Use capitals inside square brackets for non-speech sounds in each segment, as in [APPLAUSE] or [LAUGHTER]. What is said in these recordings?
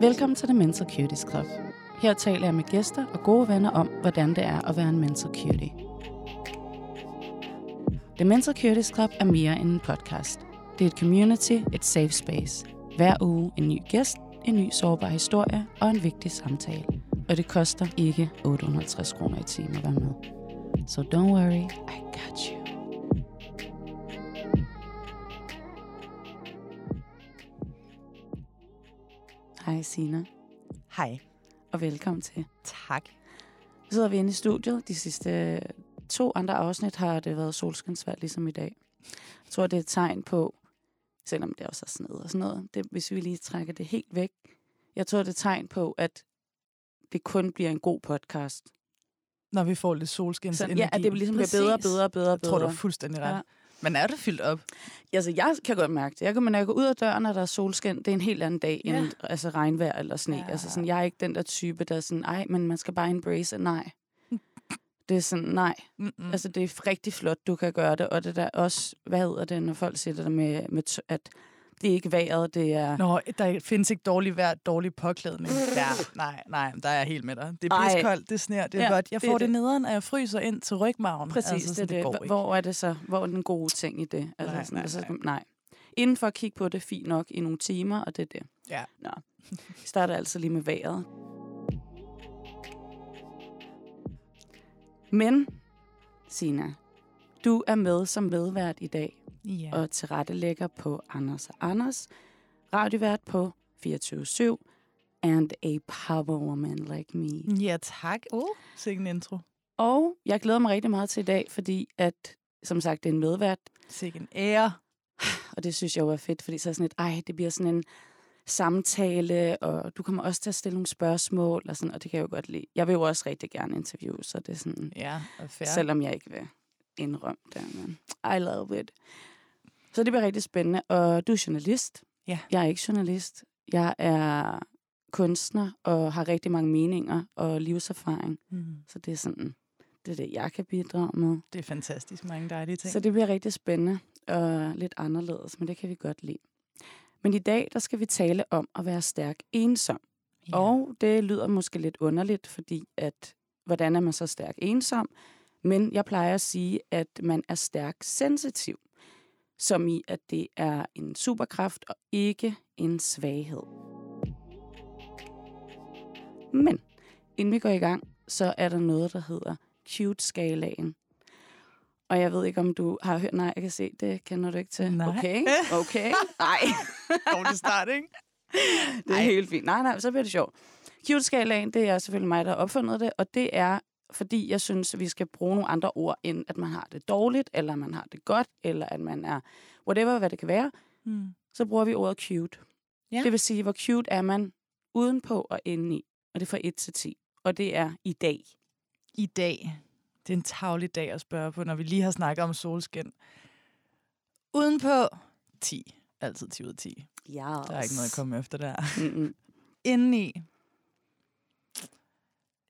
Velkommen til The Mental Cuties Club. Her taler jeg med gæster og gode venner om, hvordan det er at være en mental cutie. The Mental Cuties Club er mere end en podcast. Det er et community, et safe space. Hver uge en ny gæst, en ny sårbar historie og en vigtig samtale. Og det koster ikke 850 kroner i timen at være med. So don't worry, I got you. Hej Sina, Hej. og velkommen til. Tak. Nu sidder vi inde i studiet. De sidste to andre afsnit har det været solskinsvejr, ligesom i dag. Jeg tror, det er et tegn på, selvom det også er sned og sådan noget, det, hvis vi lige trækker det helt væk. Jeg tror, det er et tegn på, at det kun bliver en god podcast. Når vi får lidt solskins Så, ja, at det ligesom bliver bedre og bedre og bedre og Jeg tror, du bedre. er fuldstændig ret. Ja. Men er det fyldt op? Altså, jeg kan godt mærke det. Jeg kan, når jeg går ud af døren, og der er solskin, det er en helt anden dag end Ja. altså, regnvejr eller sne. Ja. Altså, sådan, jeg er ikke den der type, der er sådan, ej, men man skal bare embrace it. Nej. [LAUGHS] Det er sådan, nej. Mm-mm. Mm. Altså, det er rigtig flot, du kan gøre det. Og det der også, hvad hedder det, når folk siger det der med, med at det er ikke vejret, det er... Nå, der findes ikke dårlig vejr, dårlig påklædning. Ja, nej, nej, der er jeg helt med dig. Det er piskoldt, det sner, det er Ja, godt. Jeg det får det, det. det nederen, og jeg fryser ind til rygmagen. Præcis, altså, det, er det. går Hvor- ikke. Hvor er det så? Hvor er den gode ting i det? Altså, Nej, sådan, nej, altså, nej. nej. Inden for at kigge på det, fint nok i nogle timer, og det er det. Ja. Nå. Vi starter altså lige med vejret. Men, Sina, du er med som medvært i dag, Ja. og tilrettelægger på Anders og Anders, radiovært på 24-7, and a power woman like me. ja, tak. Oh, sikke en intro. Og jeg glæder mig rigtig meget til i dag, fordi at, som sagt, det er en medvært, Sikke en ære. og det synes jeg jo er fedt, fordi så er sådan et, ej, det bliver sådan en samtale, og du kommer også til at stille nogle spørgsmål, og, sådan, og det kan jeg jo godt lide. Jeg vil jo også rigtig gerne interviewe, så det er sådan, Ja, og fair. selvom jeg ikke vil indrømme det, men I love it. Så det bliver rigtig spændende, og du er journalist. Ja. Jeg er ikke journalist. Jeg er kunstner, og har rigtig mange meninger og livserfaring. Mm. Så det er sådan, det er det, jeg kan bidrage med. Det er fantastisk mange dejlige ting. Så det bliver rigtig spændende og lidt anderledes, men det kan vi godt lide. Men i dag, der skal vi tale om at være stærk ensom. ja. Og det lyder måske lidt underligt, fordi at, hvordan er man så stærk ensom? Men jeg plejer at sige, at man er stærk sensitiv. Som i, at det er en superkraft og ikke en svaghed. Men inden vi går i gang, så er der noget, der hedder cute-skalaen. Og jeg ved ikke, om du har hørt... Nej, jeg kan se, det kender du ikke til. Nej. Okay, [LAUGHS] okay. Nej, [LAUGHS] Dårlig start, ikke? det er Ej. helt fint. Nej, nej, så bliver det sjovt. Cute-skalaen, det er selvfølgelig mig, der har opfundet det, og det er, fordi jeg synes, at vi skal bruge nogle andre ord, end at man har det dårligt, eller man har det godt, eller at man er whatever, hvad det kan være. Mm. Så bruger vi ordet cute. Ja. Det vil sige, hvor cute er man udenpå og indeni. Og det er fra 1 til 10. Og det er i dag. i dag. Det er en tavlig dag at spørge på, når vi lige har snakket om solskin. Udenpå 10. Altid 10 ud af 10. Ja. Der er ikke noget at komme efter der. Mm-mm. Indeni.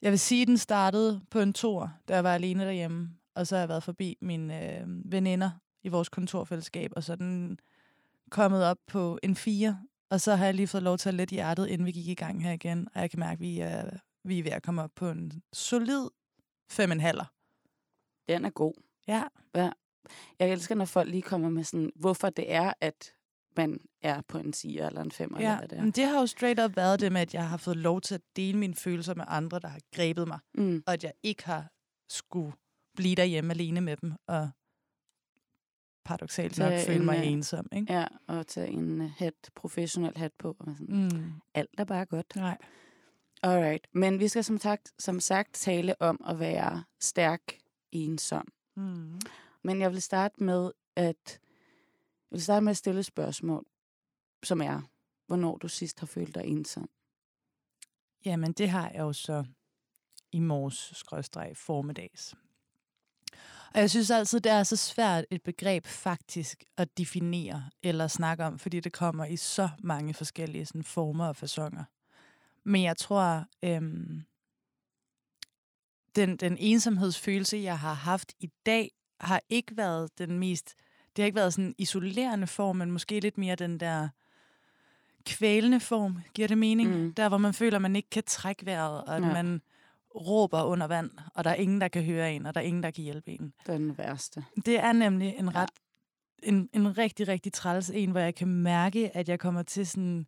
Jeg vil sige, at den startede på en tor, da jeg var alene derhjemme. Og så har jeg været forbi mine øh, veninder i vores kontorfællesskab, og så er den kommet op på en 4. Og så har jeg lige fået lov til at lette hjertet, inden vi gik i gang her igen. Og jeg kan mærke, at vi er, vi er ved at komme op på en solid 5,5. Den er god. Ja. Jeg elsker, når folk lige kommer med sådan, hvorfor det er, at man er på en 10 eller en 5 eller Ja, hvad det er. men det har jo straight up været det med, at jeg har fået lov til at dele mine følelser med andre, der har grebet mig, Mm. og at jeg ikke har skulle blive derhjemme alene med dem, og paradoxalt nok føle mig en, øh, ensom. Ikke? Ja, og tage en øh, hat, professionel hat på. Og sådan, mm. Mm. Alt er bare godt. Nej. Alright. Men vi skal som sagt, som sagt tale om at være stærk ensom. Mm. Men jeg vil starte med at jeg vil starte med at stille et spørgsmål, som er, hvornår du sidst har følt dig ensom. Jamen, det har jeg jo så i morges skrådstreg formiddags. Og jeg synes altid, det er så svært et begreb faktisk at definere eller snakke om, fordi det kommer i så mange forskellige sådan, former og fasonger. Men jeg tror, øhm, den, den ensomhedsfølelse, jeg har haft i dag, har ikke været den mest... Det har ikke været sådan en isolerende form, men måske lidt mere den der kvælende form, giver det mening? Mm. Der, hvor man føler, at man ikke kan trække vejret, og at Ja. man råber under vand, og der er ingen, der kan høre en, og der er ingen, der kan hjælpe en. Det er den værste. Det er nemlig en ret en, en rigtig, rigtig træls en, hvor jeg kan mærke, at jeg kommer til sådan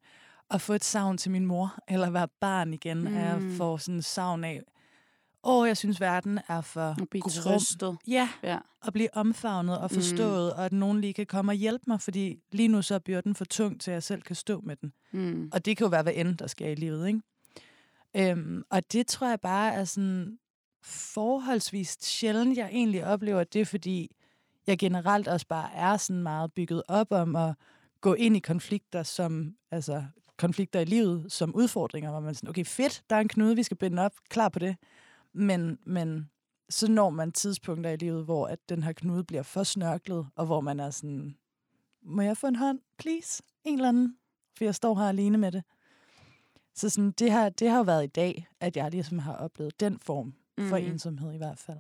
at få et savn til min mor, eller være barn igen, mm. at jeg får sådan en savn af, åh, jeg synes, verden er for At blive grum. trøstet. Ja, Ja. at blive omfavnet og forstået, mm. og at nogen lige kan komme og hjælpe mig, fordi lige nu så er byrden for tung til, at jeg selv kan stå med den. Mm. Og det kan jo være, hvad end der sker i livet, ikke? Øhm, og det tror jeg bare er sådan forholdsvis sjældent, jeg egentlig oplever det, fordi jeg generelt også bare er sådan meget bygget op om at gå ind i konflikter som, altså konflikter i livet som udfordringer, hvor man sådan, okay, fedt, der er en knude, vi skal binde op, klar på det. Men, men så når man tidspunkter i livet, hvor at den her knude bliver for snørklet, og hvor man er sådan, må jeg få en hånd, please? En eller anden, for jeg står her alene med det. Så sådan, det, har, det har været i dag, at jeg ligesom har oplevet den form for Mhm. ensomhed i hvert fald.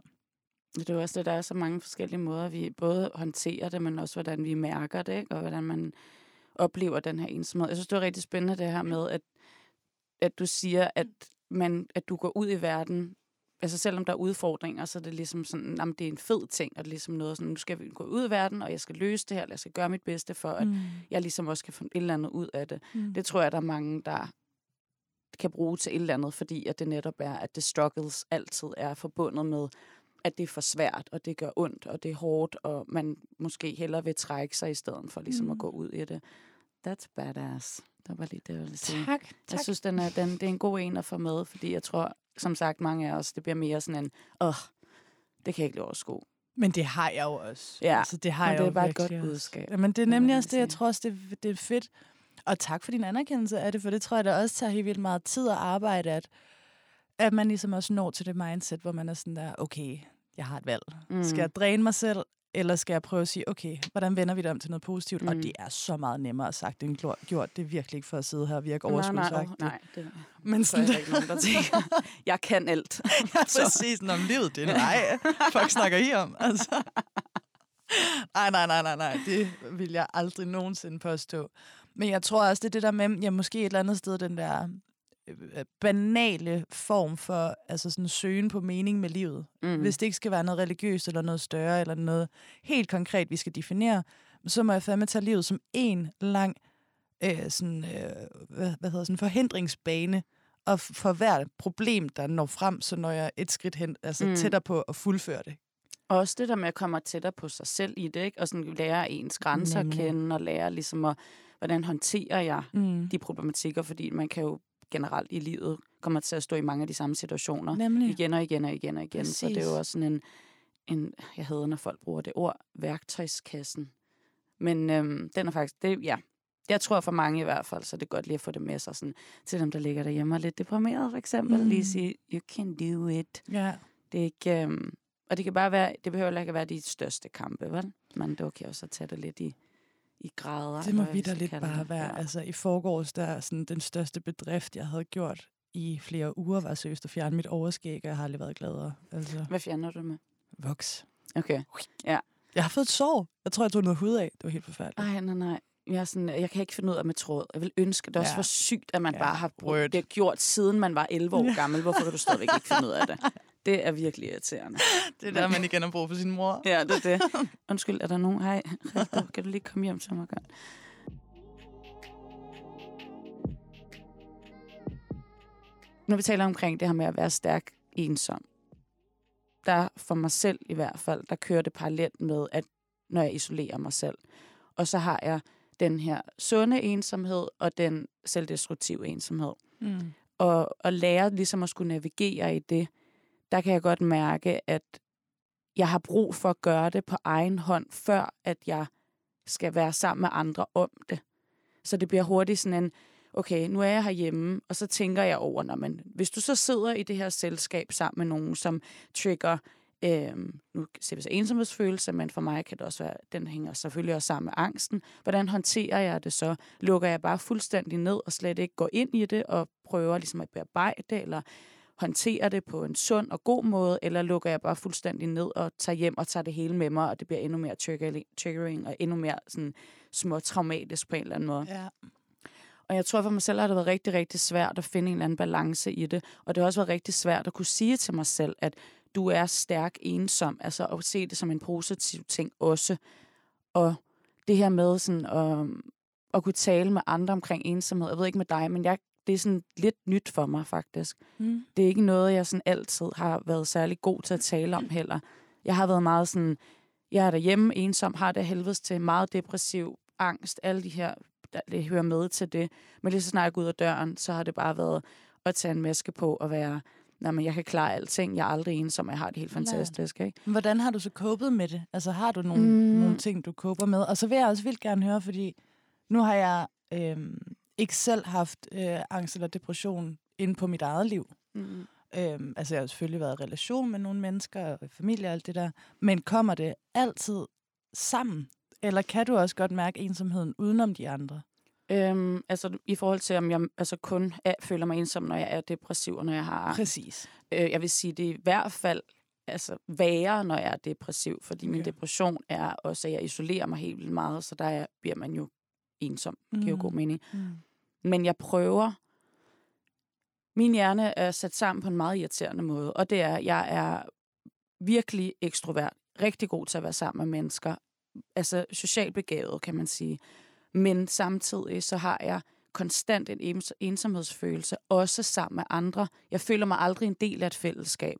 Det er også det, der er så mange forskellige måder, vi både håndterer det, men også hvordan vi mærker det, ikke? og hvordan man oplever den her ensomhed. Jeg synes, det er rigtig spændende det her med, at, at du siger, at, man, at du går ud i verden, altså selvom der er udfordringer, så er det ligesom sådan, jamen, det er en fed ting, og det er ligesom noget sådan, nu skal vi gå ud i verden, og jeg skal løse det her, eller jeg skal gøre mit bedste for, at Mm. jeg ligesom også kan få et eller andet ud af det. Mm. Det tror jeg, der er mange, der kan bruge til et eller andet, fordi at det netop er, at det struggles altid er forbundet med, at det er for svært, og det gør ondt, og det er hårdt, og man måske hellere vil trække sig i stedet for ligesom mm. at gå ud i det. That's badass. Det var lige det, jeg ville sige. Tak, Jeg tak. synes, den er, den, det er en god en at få med, fordi jeg tror, som sagt, mange af os, det bliver mere sådan en, åh, det kan jeg ikke lide overskue. Men det har jeg jo også. Ja, altså, det har men jeg det er jo bare et godt budskab, Ja, men det er nemlig også det, jeg tror også, det, det er fedt. Og tak for din anerkendelse af det, for det tror jeg, der også tager helt vildt meget tid at arbejde, at, at man ligesom også når til det mindset, hvor man er sådan der, okay, jeg har et valg. Mm. Skal jeg dræne mig selv, eller skal jeg prøve at sige, okay, hvordan vender vi det om til noget positivt? Mm. Og det er så meget nemmere sagt end gjort. Det er virkelig ikke for at sidde her og virke nej, nej, oh, nej, det Men så er sådan, der ikke nogen, der tænker, [LAUGHS] jeg kan alt. Ja, [LAUGHS] præcis. Om livet, det er nej. Fuck snakker I om? Altså. Nej, nej, nej, nej, nej. Det vil jeg aldrig nogensinde påstå. Men jeg tror også, det er det der med, ja, måske et eller andet sted, den der banale form for altså sådan søgen på mening med livet. Mm. Hvis det ikke skal være noget religiøst eller noget større, eller noget helt konkret, vi skal definere, så må jeg fandme tage livet som en lang øh, sådan, øh, hvad, hvad hedder sådan, forhindringsbane, og for hvert problem, der når frem, så når jeg et skridt hen, altså Mm. tættere på at fuldføre det. Også det der med at komme tættere på sig selv i det, ikke? og sådan lære ens grænser at Nemlig. kende, og lære ligesom at, hvordan håndterer jeg Mm. de problematikker, fordi man kan jo generelt i livet komme til at stå i mange af de samme situationer Nemlig. igen og igen og igen og igen. Så det er jo Præcis. også sådan en, en, jeg hedder, når folk bruger det ord, værktøjskassen. Men øhm, den er faktisk, det, ja, jeg tror for mange i hvert fald, så det er godt lige at få det med sig sådan, til dem, der ligger derhjemme og er lidt deprimeret for eksempel, mm. lige sige, you can do it. Ja. Det er ikke, øhm, og det kan bare være, det behøver ikke at være de største kampe, vel? Men det er okay også at tage det lidt i, i grader. Det må vi da lidt bare det. være. Ja. Altså, i forgårs, der er sådan den største bedrift, jeg havde gjort i flere uger, var seriøst at fjerne mit overskæg, og jeg har aldrig været gladere. Altså, Hvad fjerner du med? voks. Okay. Jeg har fået et sår. Jeg tror, jeg tog noget hud af. Det var helt forfærdeligt. Ej, nej, nej. Jeg, er sådan, jeg kan ikke finde ud af med tråd. Jeg vil ønske, det er også Ja. for sygt, at man Ja, bare har brugt det gjort, siden man var 11 år gammel. Hvorfor kan du stadigvæk ikke finde ud af det? [LAUGHS] Det er virkelig irriterende. [LAUGHS] Det er der, man igen har brug for sin mor. Ja, det er det. [LAUGHS] Undskyld, er der nogen? Hej, kan du lige komme hjem til mig? Godt. Når vi taler omkring det her med at være stærk ensom, der for mig selv i hvert fald, der kører det parallelt med, at når jeg isolerer mig selv, og så har jeg den her sunde ensomhed og den selvdestruktive ensomhed Mm. og, og lære ligesom at skulle navigere i det, der kan jeg godt mærke, at jeg har brug for at gøre det på egen hånd, før at jeg skal være sammen med andre om det. Så det bliver hurtigt sådan en, okay, nu er jeg herhjemme, og så tænker jeg over, når man, hvis du så sidder i det her selskab sammen med nogen, som trigger, øh, nu ser vi så ensomhedsfølelse, men for mig kan det også være, den hænger selvfølgelig også sammen med angsten. Hvordan håndterer jeg det så? Lukker jeg bare fuldstændig ned og slet ikke går ind i det og prøver ligesom at bearbejde det, eller håndtere det på en sund og god måde, eller lukker jeg bare fuldstændig ned og tager hjem og tager det hele med mig, og det bliver endnu mere triggering, og endnu mere sådan små traumatisk på en eller anden måde. Ja. Og jeg tror for mig selv har det været rigtig, rigtig svært at finde en eller anden balance i det. Og det har også været rigtig svært at kunne sige til mig selv, at du er stærk ensom. Altså at se det som en positiv ting også. Og det her med sådan at, at kunne tale med andre omkring ensomhed. Jeg ved ikke med dig, men jeg, det er sådan lidt nyt for mig faktisk. Mm. Det er ikke noget, jeg sådan altid har været særlig god til at tale om heller. Jeg har været meget sådan, jeg er derhjemme ensom, har det helvedes til, meget depressiv, angst, alle de her, der, det hører med til det. Men lige så snart jeg går ud af døren, så har det bare været at tage en maske på og være, nej, men jeg kan klare alting, jeg er aldrig ensom, jeg har det helt fantastisk, ikke? Hvordan har du så copet med det? Altså har du nogle, Mm. nogle ting, du koper med? Og så vil jeg også vildt gerne høre, fordi nu har jeg øhm, ikke selv haft øh, angst eller depression inde på mit eget liv. Mm. Øhm, altså jeg har selvfølgelig været i relation med nogle mennesker, og familie og alt det der. Men kommer det altid sammen? Eller kan du også godt mærke ensomheden udenom de andre? Øhm, altså i forhold til, om jeg altså, kun er, føler mig ensom, når jeg er depressiv, og når jeg har angst. Præcis. Øh, jeg vil sige, det er i hvert fald altså, værre, når jeg er depressiv, fordi okay. min depression er også, at jeg isolerer mig helt vildt meget, så der er, bliver man jo ensom. Det giver jo Mm. god mening. Mm. Men jeg prøver... Min hjerne er sat sammen på en meget irriterende måde, og det er, at jeg er virkelig ekstrovert, rigtig god til at være sammen med mennesker, altså socialt begavet, kan man sige. Men samtidig så har jeg konstant en ens- ensomhedsfølelse, også sammen med andre. Jeg føler mig aldrig en del af et fællesskab.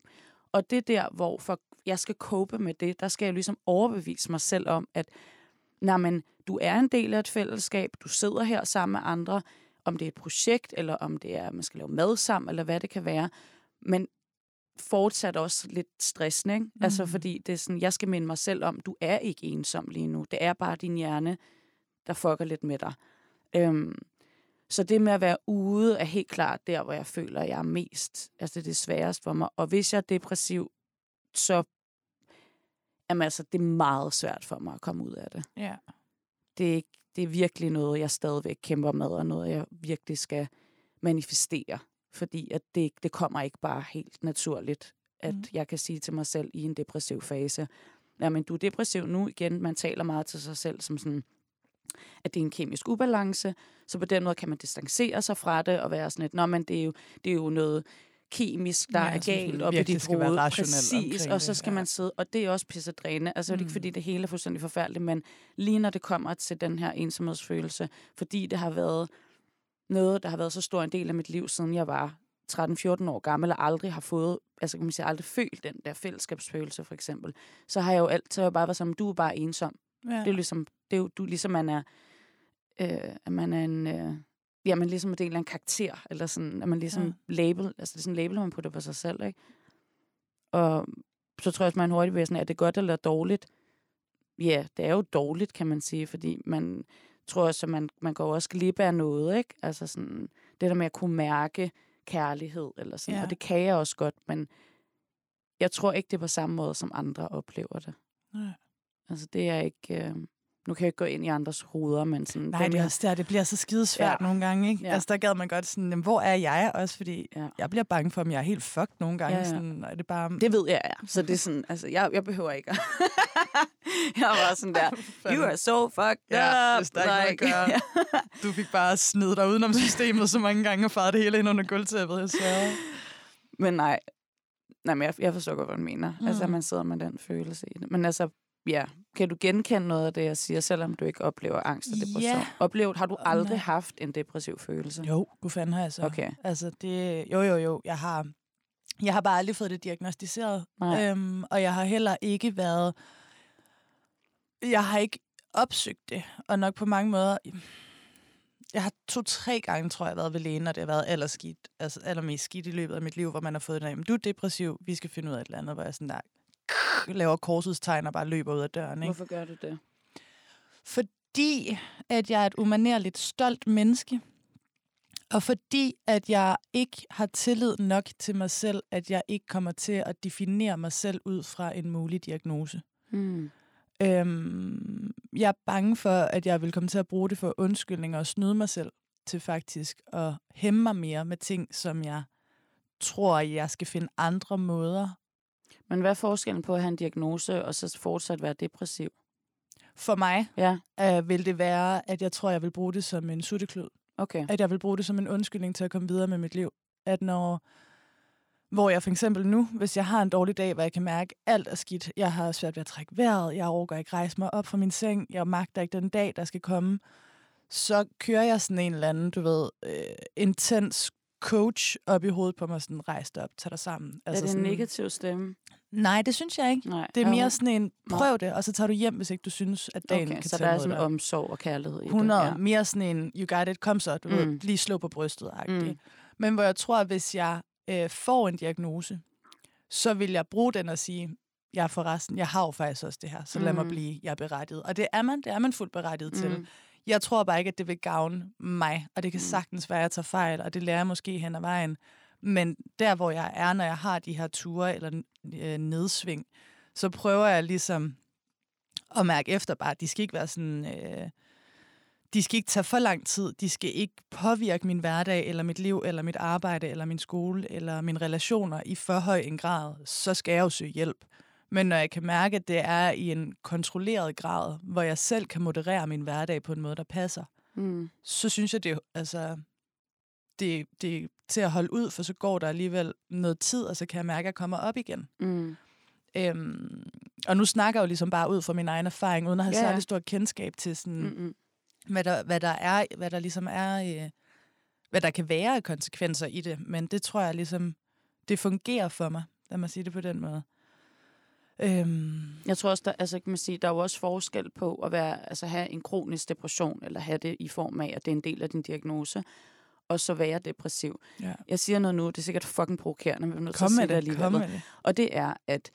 Og det er der, hvor for jeg skal cope med det, der skal jeg ligesom overbevise mig selv om, at nej, men, du er en del af et fællesskab, du sidder her sammen med andre, om det er et projekt, eller om det er, at man skal lave mad sammen, eller hvad det kan være. Men fortsat også lidt stressende, ikke? Mm. Altså, fordi det er sådan, jeg skal minde mig selv om, du er ikke ensom lige nu. Det er bare din hjerne, der fucker lidt med dig. Øhm, så det med at være ude er helt klart der, hvor jeg føler, at jeg er mest, altså det er det sværeste for mig. Og hvis jeg er depressiv, så jamen, altså, det er meget svært for mig at komme ud af det. Ja. Det er, ikke, det er virkelig noget, jeg stadigvæk kæmper med, og noget, jeg virkelig skal manifestere. Fordi at det, det kommer ikke bare helt naturligt, at Mm. jeg kan sige til mig selv i en depressiv fase, jamen du er depressiv nu igen. Man taler meget til sig selv som sådan, at det er en kemisk ubalance, så på den måde kan man distancere sig fra det og være sådan et, nå, men det er jo, det er jo noget kemisk, der Ja, er galt op i dit hoved. Præcis, og så det, skal ja. man sidde, og det er også pissedrænende. Altså, mm. det er ikke fordi, det hele er fuldstændig forfærdeligt, men lige når det kommer til den her ensomhedsfølelse, fordi det har været noget, der har været så stor en del af mit liv, siden jeg var 13-14 år gammel, og aldrig har fået, altså kan man sige, aldrig følt den der fællesskabsfølelse, for eksempel, så har jeg jo altid jeg bare været som, du er bare ensom. ja. Det er jo ligesom, det er jo, du, ligesom man er, øh, man er en, øh, ja, man ligesom er del af en karakter, eller sådan, at man ligesom Ja. label, altså det er sådan label, man putter på sig selv, ikke? Og så tror jeg også, man hurtigt bliver sådan, er det godt eller dårligt? Ja, det er jo dårligt, kan man sige, fordi man tror også, at man, man går også glip af noget, ikke? Altså sådan, det der med at kunne mærke kærlighed, eller sådan, ja. og det kan jeg også godt, men jeg tror ikke, det er på samme måde, som andre oplever det. Nej. Altså, det er ikke... Øh, nu kan jeg ikke gå ind i andres hoveder, men sådan... Nej, det er også der, det bliver så skidesvært ja. Nogle gange, ikke? Ja. Altså, der gad man godt sådan, jamen, hvor er jeg også? Fordi Ja. jeg bliver bange for, om jeg er helt fucked nogle gange. Ja, ja. Sådan, er det bare... Det ved jeg, ja. Så det er sådan, altså, jeg, jeg behøver ikke at... [LAUGHS] jeg var sådan der, [LAUGHS] you are so fucked Ja, up. hvis der er ikke noget. [LAUGHS] Du fik bare snedet dig udenom systemet så mange gange og faret det hele ind under gulvtæppet. Jeg sørger. Men nej, nej men jeg, jeg forstår godt, hvad du mener. Mm. Altså, Mm. man sidder med den følelse i det. Men altså, ja, kan du genkende noget af det, jeg siger, selvom du ikke oplever angst og depression? Ja. Oplevet, har du aldrig nej. haft en depressiv følelse? Jo, gud fanden har jeg så. Okay. Altså, det... Jo, jo, jo. Jeg har... Jeg har bare aldrig fået det diagnostiseret. Nej. Øhm, og jeg har heller ikke været... Jeg har ikke opsøgt det. Og nok på mange måder... Jeg har to-tre gange, tror jeg, været ved lægen, og det har været allerskidt, altså allermest skidt i løbet af mit liv, hvor man har fået den af, "Men du er depressiv, vi skal finde ud af et eller andet, hvor jeg sådan der laver korsets tegn og bare løber ud af døren. Ikke? Hvorfor gør du det? Fordi at jeg er et umanerligt stolt menneske, og fordi at jeg ikke har tillid nok til mig selv, at jeg ikke kommer til at definere mig selv ud fra en mulig diagnose. Hmm. Øhm, jeg er bange for, at jeg vil komme til at bruge det for undskyldninger og snyde mig selv til faktisk at hæmme mig mere med ting, som jeg tror, jeg skal finde andre måder. Men hvad er forskellen på at have en diagnose og så fortsat være depressiv? For mig Ja. øh, vil det være, at jeg tror, jeg vil bruge det som en sutteklud. Okay. At jeg vil bruge det som en undskyldning til at komme videre med mit liv. At når, hvor jeg for eksempel nu, hvis jeg har en dårlig dag, hvor jeg kan mærke, at alt er skidt, jeg har svært ved at trække vejret, jeg overgår ikke rejse mig op fra min seng, jeg magter ikke den dag, der skal komme, så kører jeg sådan en eller anden, du ved, øh, intens coach op i hovedet på mig, sådan rejs dig op, tag dig sammen. Altså er det en sådan, negativ stemme? Nej, det synes jeg ikke. Nej. Det er mere Ja, sådan en, prøv det, og så tager du hjem, hvis ikke du synes, at dagen Okay, kan så der er sådan omsorg og kærlighed i 100. det. Ja. Mere sådan en, you got it, kom så, du mm. ved, lige slå på brystet mm. Men hvor jeg tror, at hvis jeg øh, får en diagnose, så vil jeg bruge den og sige, jeg er forresten, jeg har jo faktisk også det her, så lad mig Mm. blive, jeg er berettiget. Og det er man, det er man fuldt berettiget mm. til. Jeg tror bare ikke, at det vil gavne mig, og det kan Mm. sagtens være, at jeg tager fejl, og det lærer jeg måske hen ad vejen. Men der, hvor jeg er, når jeg har de her ture eller øh, nedsving, så prøver jeg ligesom at mærke efter bare, at de skal ikke være sådan... Øh, de skal ikke tage for lang tid. De skal ikke påvirke min hverdag, eller mit liv, eller mit arbejde, eller min skole, eller mine relationer i for høj en grad. Så skal jeg jo søge hjælp. Men når jeg kan mærke, at det er i en kontrolleret grad, hvor jeg selv kan moderere min hverdag på en måde, der passer, Mm. så synes jeg, det, altså, det, det er til at holde ud, for så går der alligevel noget tid, og så kan jeg mærke, at jeg kommer op igen. Mm. Øhm, og nu snakker jeg jo ligesom bare ud fra min egen erfaring, uden at have ja. særlig stor kendskab til, sådan, mm. Mm. hvad, der, hvad der er, hvad der ligesom er, øh, hvad der kan være af konsekvenser i det. Men det tror jeg ligesom, det fungerer for mig, lad mig sige det på den måde. Øhm, Jeg tror også, der, altså, kan man sige, der er jo også forskel på at være, altså, have en kronisk depression, eller have det i form af, at det er en del af din diagnose, og så være depressiv. ja. Jeg siger noget nu, det er sikkert fucking provokerende, men jeg er nødt til at sige det det, alligevel. kom med det. Og det er, at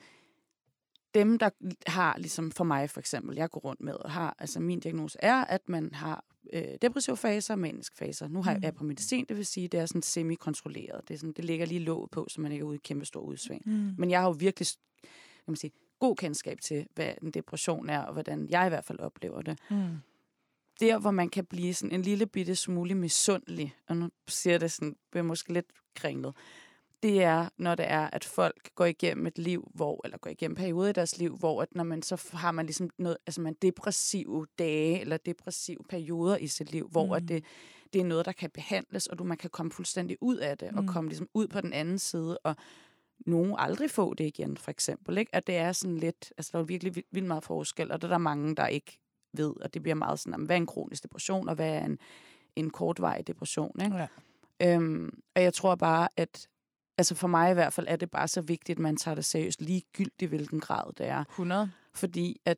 dem, der har, ligesom for mig for eksempel, jeg går rundt med, og har, altså min diagnose er, at man har øh, depressive faser og maniske faser. Nu har jeg Mm. er på medicin, det vil sige, det er sådan semi-kontrolleret. Det, er sådan, det ligger lige låg på, så man ikke er ude i kæmpe stor udsving. Mm. Men jeg har jo virkelig kan man sige, god kendskab til, hvad en depression er, og hvordan jeg i hvert fald oplever det. Mm. Der, hvor man kan blive sådan en lille bitte smule misundelig, og nu siger det sådan, bliver måske lidt kringlet, det er, når det er, at folk går igennem et liv, hvor, eller går igennem perioder i deres liv, hvor at når man så har man ligesom noget, altså man depressive dage, eller depressive perioder i sit liv, hvor mm. at det, det er noget, der kan behandles, og du, man kan komme fuldstændig ud af det, mm. og Mm. komme ligesom ud på den anden side, og nogen aldrig få det igen, for eksempel. Ikke? At det er sådan lidt, altså der er virkelig vildt, meget forskel, og der er der mange, der ikke ved, og det bliver meget sådan, hvad er en kronisk depression, og hvad er en, en kortvarig depression. Ikke? Ja. Øhm, og jeg tror bare, at altså for mig i hvert fald, er det bare så vigtigt, at man tager det seriøst, ligegyldigt hvilken grad det er. 100. Fordi at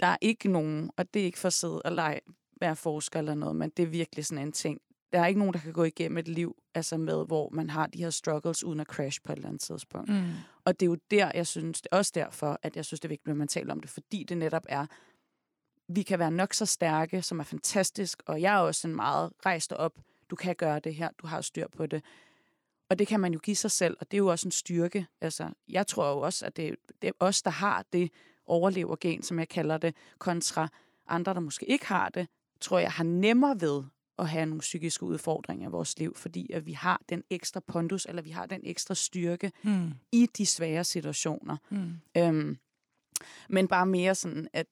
der er ikke nogen, og det er ikke for at sidde og lege, være forsker eller noget, men det er virkelig sådan en ting. Der er ikke nogen, der kan gå igennem et liv altså med, hvor man har de her struggles uden at crash på et eller andet tidspunkt. Mm. Og det er jo der, jeg synes, det er også derfor, at jeg synes, det er vigtigt, at man taler om det, fordi det netop er, vi kan være nok så stærke, som er fantastisk, og jeg er også en meget rejst op, du kan gøre det her, du har styr på det. Og det kan man jo give sig selv, og det er jo også en styrke. Altså, jeg tror jo også, at det, det er os, der har det overlevergen, som jeg kalder det, kontra andre, der måske ikke har det, tror jeg har nemmere ved at have nogle psykiske udfordringer i vores liv, fordi at vi har den ekstra pondus, eller vi har den ekstra styrke Mm. i de svære situationer. Mm. Øhm, men bare mere sådan, at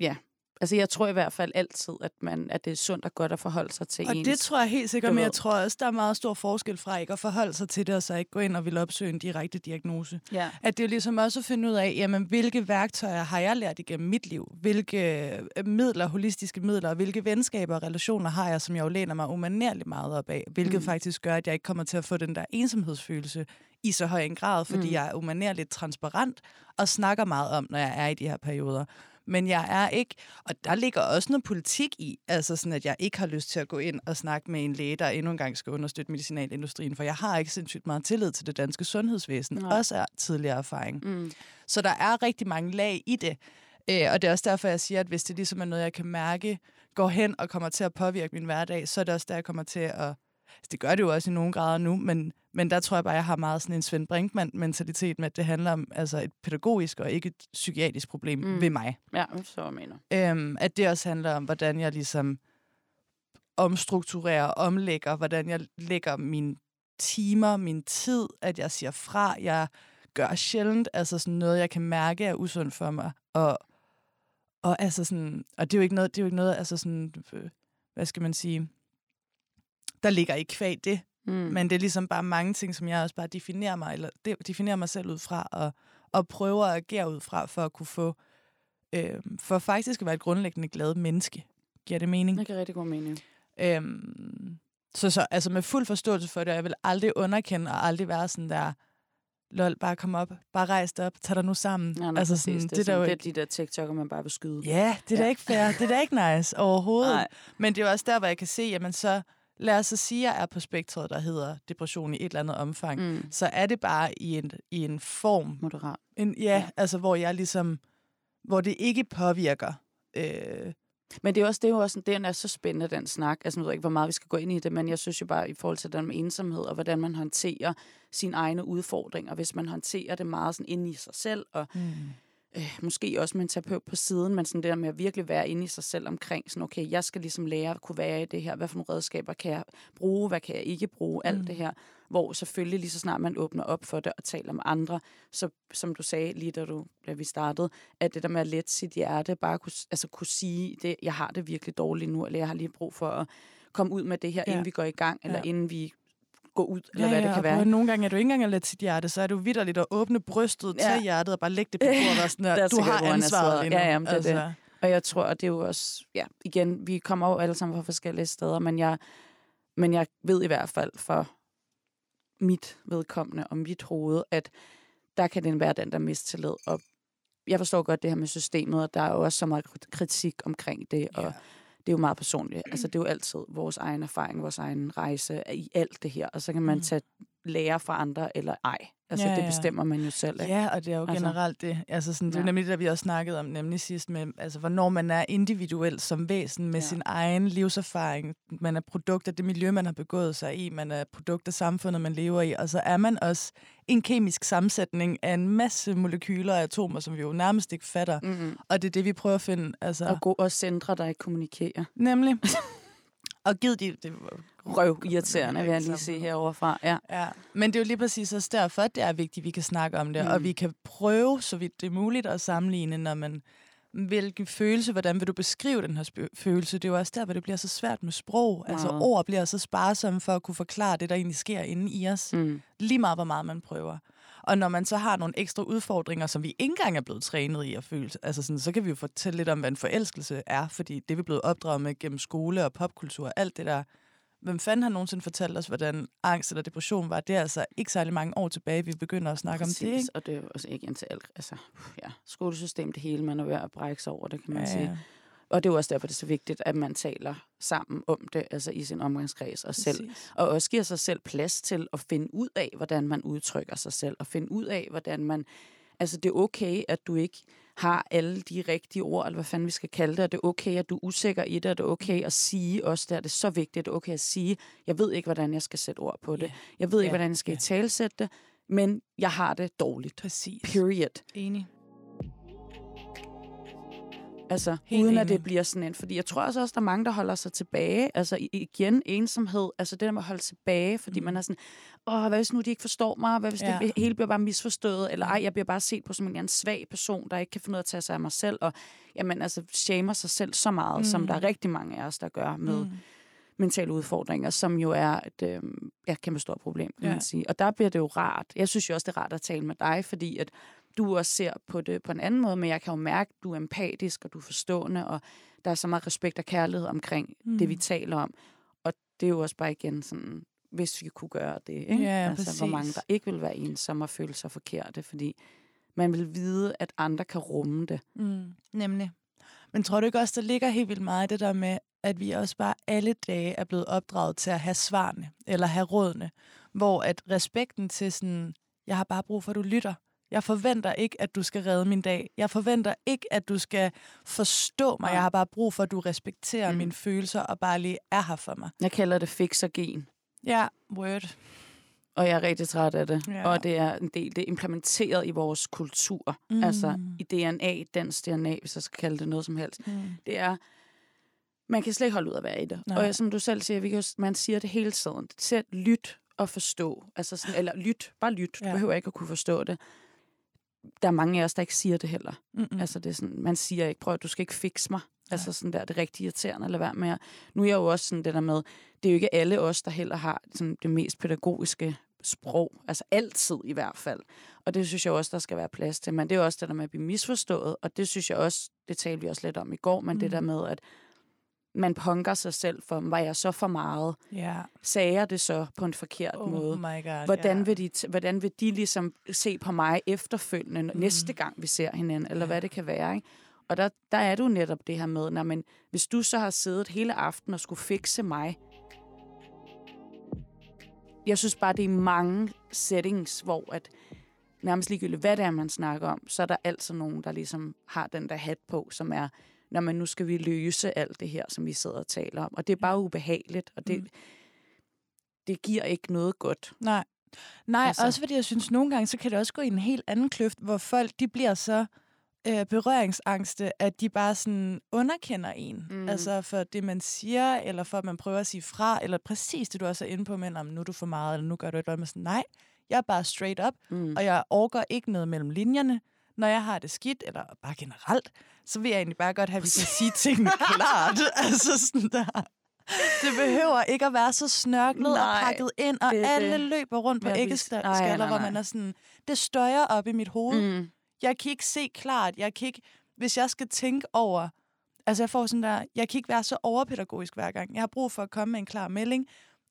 ja, altså jeg tror i hvert fald altid, at, man, at det er sundt og godt at forholde sig til Og ens. det tror jeg helt sikkert, men jeg tror også, der er meget stor forskel fra ikke at forholde sig til det, og så ikke gå ind og vil opsøge en direkte diagnose. ja. At det er ligesom også at finde ud af, jamen, hvilke værktøjer har jeg lært igennem mit liv? Hvilke øh, midler, holistiske midler, og hvilke venskaber og relationer har jeg, som jeg jo læner mig umanerligt meget op af? Hvilket Mm. faktisk gør, at jeg ikke kommer til at få den der ensomhedsfølelse i så høj en grad, fordi mm. jeg er umanerligt transparent og snakker meget om, når jeg er i de her perioder. Men jeg er ikke, og der ligger også noget politik i, altså sådan, at jeg ikke har lyst til at gå ind og snakke med en læge, der endnu engang skal understøtte medicinalindustrien, for jeg har ikke sindssygt meget tillid til det danske sundhedsvæsen, Nej. også er tidligere erfaring. Mm. Så der er rigtig mange lag i det. Øh, og det er også derfor, jeg siger, at hvis det ligesom er noget, jeg kan mærke, går hen og kommer til at påvirke min hverdag, så er det også der, jeg kommer til at... Altså, det gør det jo også i nogle grader nu, men, men der tror jeg bare, jeg har meget sådan en Svend Brinkmann-mentalitet med, at det handler om altså et pædagogisk og ikke et psykiatrisk problem Mm. ved mig. Ja, jeg mener. Øhm, at det også handler om, hvordan jeg ligesom omstrukturerer, omlægger, hvordan jeg lægger mine timer, min tid, at jeg siger fra, jeg gør sjældent, altså sådan noget, jeg kan mærke er usundt for mig, og, og altså sådan, og det er jo ikke noget, det er jo ikke noget, altså sådan, øh, hvad skal man sige, der ligger ikke kvæg det. Mm. Men det er ligesom bare mange ting, som jeg også bare definerer mig, eller de- definerer mig selv ud fra, og, og prøver at agere ud fra, for at kunne få, øh, for faktisk at være et grundlæggende glad menneske. Giver det mening? Det giver rigtig god mening. Øhm, så, så altså med fuld forståelse for det, og jeg vil aldrig underkende og aldrig være sådan der, lol, bare kom op, bare rejs dig op, tag dig nu sammen. Nej, nej, altså præcis. sådan, det, er det, er der sådan, ikke, det er de der TikTok'er, man bare vil skyde. ja, det er da Ja. ikke fair, det er da ikke nice overhovedet. Nej. Men det er jo også der, hvor jeg kan se, jamen så, lad os så sige, at jeg er på spektret, der hedder depression i et eller andet omfang. Mm. Så er det bare i en, i en form, Moderat. en, ja, Ja. ja, altså hvor jeg ligesom, hvor det ikke påvirker. Øh, Men det er, også, det er jo også, den er så spændende, den snak. Altså, jeg ved ikke, hvor meget vi skal gå ind i det, men jeg synes jo bare, i forhold til den med ensomhed, og hvordan man håndterer sine egne udfordringer, hvis man håndterer det meget sådan inde i sig selv, og mm. Øh, måske også med en terapeut på siden, men sådan det der med at virkelig være inde i sig selv omkring, sådan, okay, jeg skal ligesom lære at kunne være i det her, hvad for nogle redskaber kan jeg bruge, hvad kan jeg ikke bruge, alt Mm. det her, hvor selvfølgelig lige så snart man åbner op for det og taler med andre, så som du sagde lige da, du, da vi startede, at det der med at lette sit hjerte, bare kunne, altså kunne sige, det, jeg har det virkelig dårligt nu, eller jeg har lige brug for at komme ud med det her, Ja. inden vi går i gang, eller ja. inden vi går ud, eller ja, hvad det ja, kan og være. Nogle gange er du ikke engang at lette sit hjerte, så er du vidderligt at åbne brystet ja. Til hjertet og bare lægge det på bordet og sådan [LAUGHS] Der er du har ansvaret lige nu. Ja, jamen, det er det. altså, Og jeg tror, at det er jo også, ja, igen, vi kommer jo alle sammen fra forskellige steder, men jeg, men jeg ved i hvert fald for mit vedkommende og mit hoved, at der kan den være den der mistillid. Og jeg forstår godt det her med systemet, og der er jo også så meget kritik omkring det, og Ja. Det er jo meget personligt. Altså, det er jo altid vores egen erfaring, vores egen rejse i alt det her, og så kan man Mm. tage lære fra andre, eller ej. Altså, Ja, det ja. bestemmer man jo selv. ikke? Ja, og det er jo Altså. generelt det. Altså sådan, det er Ja. nemlig det, vi også snakkede om nemlig sidst med, altså hvornår man er individuel som væsen med Ja. sin egen livserfaring. Man er produkt af det miljø, man har begået sig i. Man er produkt af samfundet, man lever i. Og så er man også en kemisk sammensætning af en masse molekyler og atomer, som vi jo nærmest ikke fatter. Mm-hmm. Og det er det, vi prøver at finde. Altså, Og, gå, og centre, der ikke kommunikerer. Nemlig. [LAUGHS] og givet de... Det, Røv irriterende, vil jeg lige Sammen. sige herovre fra. Ja. Ja, men det er jo lige præcis også derfor, at det er vigtigt, at vi kan snakke om det, mm. og vi kan prøve, så vidt det er muligt, at sammenligne, når man hvilken følelse, hvordan vil du beskrive den her følelse? Det er jo også der, hvor det bliver så svært med sprog. Altså Meget. ord bliver så sparsomme for at kunne forklare det, der egentlig sker inde i os. Mm. Lige meget, hvor meget man prøver. Og når man så har nogle ekstra udfordringer, som vi ikke engang er blevet trænet i at føle, altså sådan, så kan vi jo fortælle lidt om, hvad en forelskelse er, fordi det er vi blevet opdraget med gennem skole og popkultur og alt det der. Hvem fanden har nogensinde fortalt os, hvordan angst eller depression var? Det er altså ikke særlig mange år tilbage, vi begynder at snakke Præcis, om det, ikke? Og det er jo også ikke til alt. Altså, ja, skolesystem, det hele, man er ved at brække sig over det, kan man ja, sige. Og det er jo også derfor, det er så vigtigt, at man taler sammen om det, altså i sin omgangskreds og selv. Præcis. Og også giver sig selv plads til at finde ud af, hvordan man udtrykker sig selv, og finde ud af, hvordan man... Altså, det er okay, at du ikke har alle de rigtige ord, eller hvad fanden vi skal kalde det, og det er okay, at du er usikker i det, og det er okay at sige også det, er det er så vigtigt, det er okay at sige, jeg ved ikke, hvordan jeg skal sætte ord på det. Ja, Jeg ved ikke, hvordan jeg skal i talsætte det, men jeg har det dårligt. Præcis. Period. Enig. Altså, Helt uden at enig. det bliver sådan en... Fordi jeg tror også, også, der er mange, der holder sig tilbage. Altså igen, ensomhed. Altså det der med at holde tilbage, fordi mm. man er sådan... Åh, hvad hvis nu de ikke forstår mig? Hvad hvis Ja. det hele bliver bare misforstået? Eller ej, jeg bliver bare set på som en eller anden svag person, der ikke kan finde ud af at tage sig af mig selv. Og jamen, altså, shamer sig selv så meget, mm. som der er rigtig mange af os, der gør med mm. mentale udfordringer, som jo er et øh, ja, kæmpe stort problem, kan ja. man sige. Og der bliver det jo rart. Jeg synes jo også, det er rart at tale med dig, fordi at du også ser på det på en anden måde, men jeg kan jo mærke, at du er empatisk, og du er forstående, og der er så meget respekt og kærlighed omkring mm. det, vi taler om. Og det er jo også bare igen sådan, hvis vi kunne gøre det, ikke? Ja, altså, hvor mange præcis. der ikke vil være ensomme og føle sig forkerte, fordi man vil vide, at andre kan rumme det. Mm, nemlig. Men tror du ikke også, der ligger helt vildt meget i det der med, at vi også bare alle dage er blevet opdraget til at have svarene, eller have rådene, hvor at respekten til sådan, jeg har bare brug for, at du lytter. Jeg forventer ikke, at du skal redde min dag. Jeg forventer ikke, at du skal forstå mig. Jeg har bare brug for, at du respekterer Mm. mine følelser og bare lige er her for mig. Jeg kalder det fixergen. Ja, word. Og jeg er rigtig træt af det. Ja. Og det er en del, det er implementeret i vores kultur. Mm. Mm. Altså i DNA, dansk DNA, hvis jeg skal kalde det noget som helst. Mm. Det er, man kan slet ikke holde ud at være i det. Nej. Og som du selv siger, vi kan, man siger det hele tiden. Sæt lyt og forstå. Altså sådan, eller lyt, bare lyt. Du Ja. behøver ikke at kunne forstå det. Der er mange af os, der ikke siger det heller. Mm-mm. Mm. Altså, det er sådan, man siger ikke, prøv at du skal ikke fikse mig. Ja. Altså sådan der, det er rigtig irriterende at lade være med. Nu er jeg jo også sådan det der med, det er jo ikke alle os, der heller har sådan det mest pædagogiske sprog. Altså altid i hvert fald. Og det synes jeg også, der skal være plads til. Men det er jo også det der med at blive misforstået. Og det synes jeg også, det talte vi også lidt om i går, men mm. det der med, at man punker sig selv for, var jeg så for meget? Ja. Sagde jeg det så på en forkert Oh måde? my god. Hvordan ja. vil, de, hvordan vil de ligesom se på mig efterfølgende, mm. næste gang vi ser hinanden, eller hvad det kan være, ikke? Og der, der er du netop det her med, når men, hvis du så har siddet hele aftenen og skulle fikse mig, jeg synes bare, det er mange settings, hvor at nærmest ligegyldigt, hvad det er, man snakker om, så er der altid nogen, der ligesom har den der hat på, som er, når man nu skal vi løse alt det her, som vi sidder og taler om. Og det er bare ubehageligt, og det, Mm. det giver ikke noget godt. Nej. Nej, altså. Også fordi jeg synes, nogle gange, så kan det også gå i en helt anden kløft, hvor folk, de bliver så øh, berøringsangste, at de bare sådan underkender en. Mm. Altså for det, man siger, eller for at man prøver at sige fra, eller præcis det, du også er inde på, men om nu er du for meget, eller nu gør du et eller andet sådan, nej, jeg er bare straight up, Mm. og jeg overgår ikke noget mellem linjerne. Når jeg har det skidt, eller bare generelt, så vil jeg egentlig bare godt have, at vi kan sige [LAUGHS] tingene klart. [LAUGHS] altså sådan der. Det behøver ikke at være så snørklet og Nej, pakket ind, og det alle det. løber rundt på æggeskaller, hvor man er sådan, det støjer op i mit hoved. Mm. Jeg kan ikke se klart. Jeg kan ikke, hvis jeg skal tænke over, altså jeg får sådan der, jeg kan ikke være så overpædagogisk hver gang. Jeg har brug for at komme med en klar melding,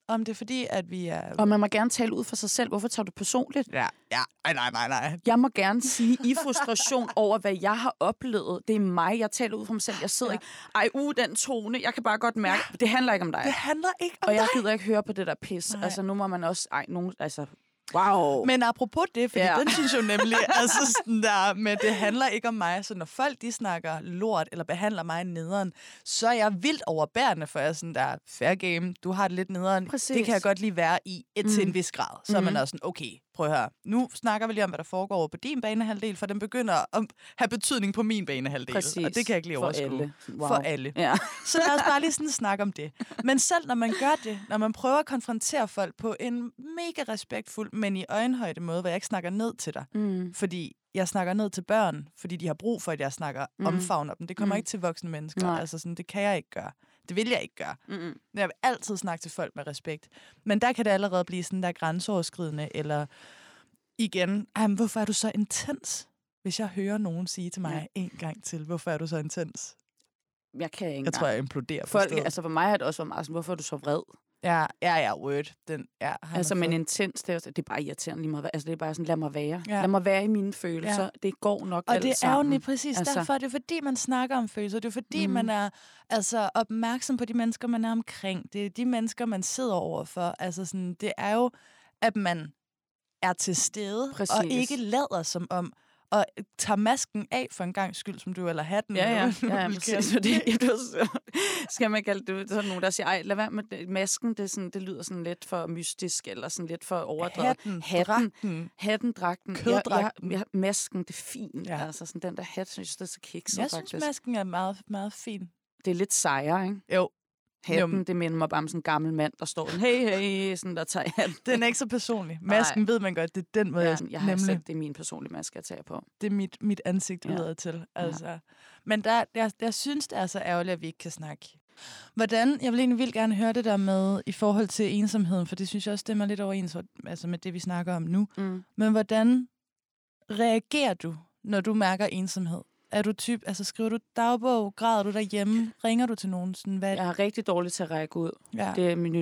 om det er fordi, at vi er... Og man må gerne tale ud for sig selv. Hvorfor tager du personligt? Ja, ja, Ej, nej, nej, nej. Jeg må gerne sige i frustration [LAUGHS] over, hvad jeg har oplevet. Det er mig, jeg taler ud for mig selv. Jeg sidder Ja. ikke, ej, uh, den tone, jeg kan bare godt mærke, det handler ikke om dig. Det handler ikke om Og jeg dig. gider ikke høre på det der pis. Nej. Altså, nu må man også, ej, nogen, altså, wow. Men apropos det, fordi ja. Den synes jo nemlig, [LAUGHS] altså sådan der, men det handler ikke om mig. Så når folk de snakker lort eller behandler mig nederen, så er jeg vildt overbærende, for jeg er sådan der, fair game, du har det lidt nederen. Præcis. Det kan jeg godt lige være i et mm. til en Mm. vis grad. Så mm. er man Mhm. også sådan, okay, prøv høre. Nu snakker vi lige om, hvad der foregår over på din banehalvdel, for den begynder at have betydning på min banehalvdel. Præcis. Og det kan jeg ikke lige For overskue. alle. Wow. For alle. Ja. Så lad os bare [LAUGHS] lige sådan snakke om det. Men selv når man gør det, når man prøver at konfrontere folk på en mega respektfuld, men i øjenhøjde måde, hvor jeg ikke snakker ned til dig, Mm. fordi jeg snakker ned til børn, fordi de har brug for, at jeg snakker mm. Omfavner dem. Det kommer mm. Mm. ikke til voksne mennesker. Nej. Altså sådan, det kan jeg ikke gøre. Det vil jeg ikke gøre. Mm-mm. Jeg vil altid snakke til folk med respekt. Men der kan det allerede blive sådan der grænseoverskridende, eller igen, "Ej, men hvorfor er du så intens? Hvis jeg hører nogen sige til mig ja. en gang til, hvorfor er du så intens? Jeg kan ikke Jeg tror, jeg imploderer på Folk, stedet. altså for mig har det også været meget sådan, hvorfor er du så vred? Ja, ja, ja, word. Den, ja, Altså, men intens, det er, det er bare irriterende lige meget. Altså, det er bare sådan, lad mig være. Ja. Lad mig være i mine følelser. Ja. Det går nok Og det er jo lige præcis altså, derfor, det er fordi, man snakker om følelser. Det er fordi, mm. Man er altså, opmærksom på de mennesker, man er omkring. Det er de mennesker, man sidder overfor. Altså, sådan, det er jo, at man er til stede, Præcis. og ikke lader som om, og tager masken af for en gang skyld, som du, eller hatten. Ja, ja, ja, ja præcis. det. jeg blev [LAUGHS] så, skal man kalde det, så der nogen, der siger, ej, lad være med det. masken, det, sådan, det lyder sådan lidt for mystisk, eller sådan lidt for overdrevet. Hatten, Hatten. dragten. Hatten, dragten. Køddragten. Jeg, jeg, masken, det er fint. Ja. Ja. Altså sådan den der hat, synes jeg, det er så kikset Jeg synes, faktisk. masken er meget, meget fin. Det er lidt sejere, ikke? Jo, Hatten, det minder mig bare om sådan en gammel mand, der står sådan, hey, hey, sådan der tager hatten. den er ikke så personlig. [LAUGHS] Masken ved man godt, det er den måde, Ja, jeg, jeg har nemlig. selv, det er min personlige maske, jeg tager på. det er mit, mit ansigt ja. Udad til. Altså. Ja. Men der, der, jeg synes, det er så ærgerligt, at vi ikke kan snakke. Hvordan, jeg vil egentlig vildt gerne høre det der med, i forhold til ensomheden, for det synes jeg også stemmer lidt overens altså med det, vi snakker om nu. Mm. Men hvordan reagerer du, når du mærker ensomhed? Er du typ, altså skriver du dagbog, græder du derhjemme, ringer du til nogen? Sådan, hvad? Jeg er rigtig dårlig til at række ud. ja. Det er min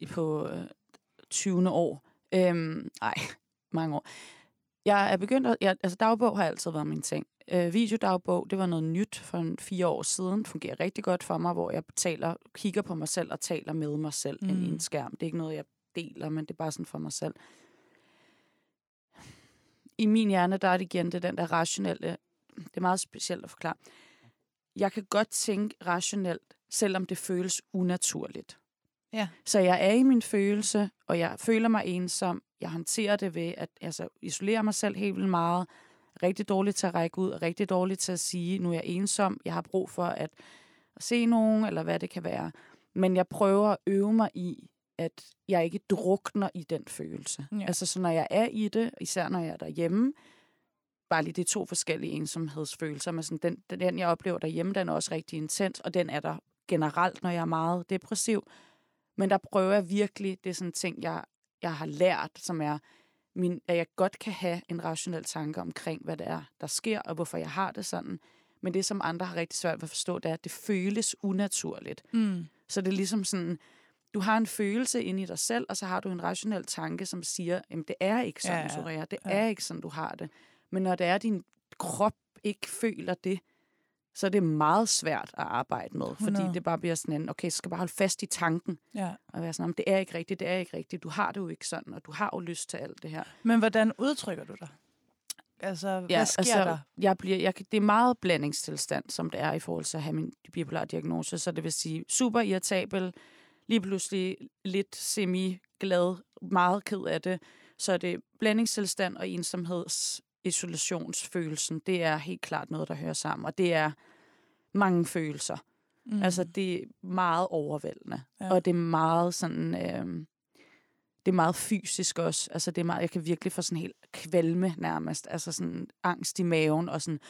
i på øh, 20. år. Øhm, ej, [LAUGHS] mange år. Jeg er begyndt at... Jeg, altså dagbog har altid været min ting. Øh, videodagbog, det var noget nyt for en fire år siden. Fungerer rigtig godt for mig, hvor jeg taler, kigger på mig selv og taler med mig selv mm. i Mm. en skærm. Det er ikke noget, jeg deler, men det er bare sådan for mig selv. I min hjerne, der er det igen det den der rationelle... Det er meget specielt at forklare. Jeg kan godt tænke rationelt, selvom det føles unaturligt. Ja. Så jeg er i min følelse, og jeg føler mig ensom. Jeg håndterer det ved at altså, isolere mig selv helt vildt meget. Rigtig dårligt til at række ud, og rigtig dårligt til at sige, nu er jeg ensom, jeg har brug for at, at se nogen, eller hvad det kan være. Men jeg prøver at øve mig i, at jeg ikke drukner i den følelse. Ja. Altså, så når jeg er i det, især når jeg er derhjemme, bare lige de to forskellige ensomhedsfølelser. Men sådan, den, den, jeg oplever derhjemme, den er også rigtig intens, og den er der generelt, når jeg er meget depressiv. Men der prøver jeg virkelig, det er sådan en ting, jeg, jeg har lært, som er, min, at jeg godt kan have en rationel tanke omkring, hvad det er, der sker, og hvorfor jeg har det sådan. Men det, som andre har rigtig svært ved at forstå, det er, at det føles unaturligt. Mm. Så det er ligesom sådan, du har en følelse inde i dig selv, og så har du en rationel tanke, som siger, at det er ikke sådan, Ja, ja, ja. det er ikke sådan, du har det. Men når det er, at din krop ikke føler det, så er det meget svært at arbejde med, fordi 100. det bare bliver sådan en, okay, så skal bare holde fast i tanken, Ja. og være sådan, "Jamen, det er ikke rigtigt, det er ikke rigtigt, du har det jo ikke sådan, og du har jo lyst til alt det her. Men hvordan udtrykker du dig? Altså, hvad sker altså, der? Jeg bliver, jeg, det er meget blandingstilstand, som det er i forhold til at have min bipolar diagnose. Så det vil sige super irritabel, lige pludselig lidt semi-glad, meget ked af det. Så er det blandingstilstand og ensomheds isolationsfølelsen. Det er helt klart noget, der hører sammen. Og det er mange følelser. Mm. Altså, det er meget overvældende. Ja. Og det er meget sådan... Øh, det er meget fysisk også. Altså, det er meget, jeg kan virkelig få sådan helt kvalme nærmest. Altså sådan angst i maven og sådan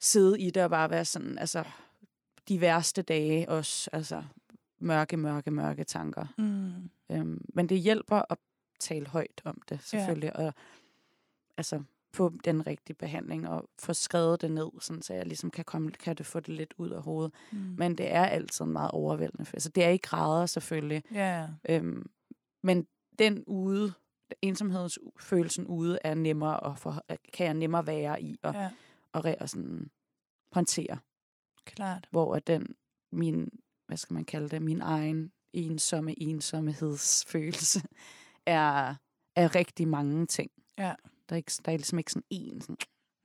sidde i det og bare være sådan, altså de værste dage også. Altså mørke, mørke, mørke tanker. Mm. Øhm, men det hjælper at tale højt om det, selvfølgelig. Ja. Og altså få den rigtige behandling og få skrevet det ned, sådan, så jeg ligesom kan, komme, kan det få det lidt ud af hovedet. Mm. Men det er altid meget overvældende. Altså, det er i grader selvfølgelig. Ja. Øhm, men den ude, ensomhedsfølelsen ude, er nemmere at for, kan jeg nemmere være i og, ja, og, og sådan håndtere. klart. Hvor den, min, hvad skal man kalde det, min egen ensomme ensomhedsfølelse [LAUGHS] er, er rigtig mange ting. Ja. Der er, ikke, der er ligesom ikke sådan en, sådan,